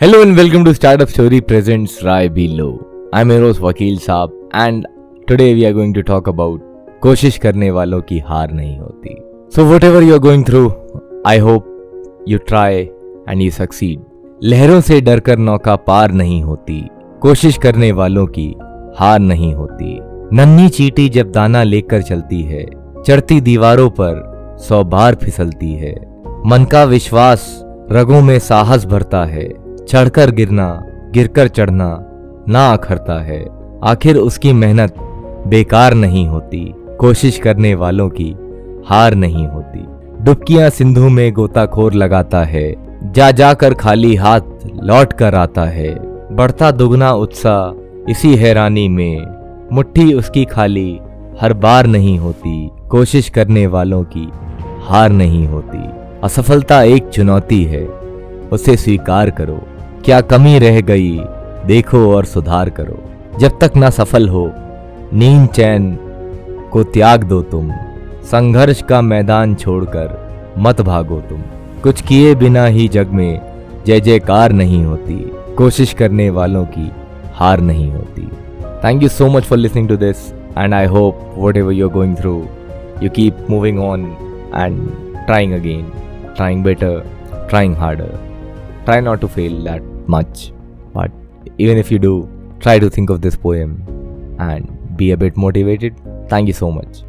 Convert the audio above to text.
Hello and welcome to startup story presents राय भी लो I am रोज वकील साहब and today we are going to talk about कोशिश करने वालों की हार नहीं होती so whatever you are going through I hope you try and you succeed लहरों से डर कर नौका पार नहीं होती. कोशिश करने वालों की हार नहीं होती. नन्ही चीटी जब दाना लेकर चलती है, चढ़ती दीवारों पर सौ बार फिसलती है. मन का विश्वास रगों में साहस भरता है. चढ़कर गिरना, गिरकर चढ़ना ना अखरता है। आखिर उसकी मेहनत बेकार नहीं होती, कोशिश करने वालों की हार नहीं होती। डुबकियाँ सिंधु में गोताखोर लगाता है, जा जाकर खाली हाथ लौट कर आता है। बढ़ता दुगना उत्साह इसी हैरानी में, मुट्ठी उसकी खाली हर बार नहीं होती, कोशिश करने वालों की हार नहीं होती। असफलता एक चुनौती है, उसे स्वीकार करो। क्या कमी रह गई, देखो और सुधार करो। जब तक ना सफल हो, नींद चैन को त्याग दो तुम। संघर्ष का मैदान छोड़कर मत भागो तुम। कुछ किए बिना ही जग में जय जयकार नहीं होती। कोशिश करने वालों की हार नहीं होती। Thank you so much for listening to this and I hope whatever you are going through you keep moving on and trying again trying better trying harder try not to fail that much. But even if you do, try to think of this poem and be a bit motivated. Thank you so much.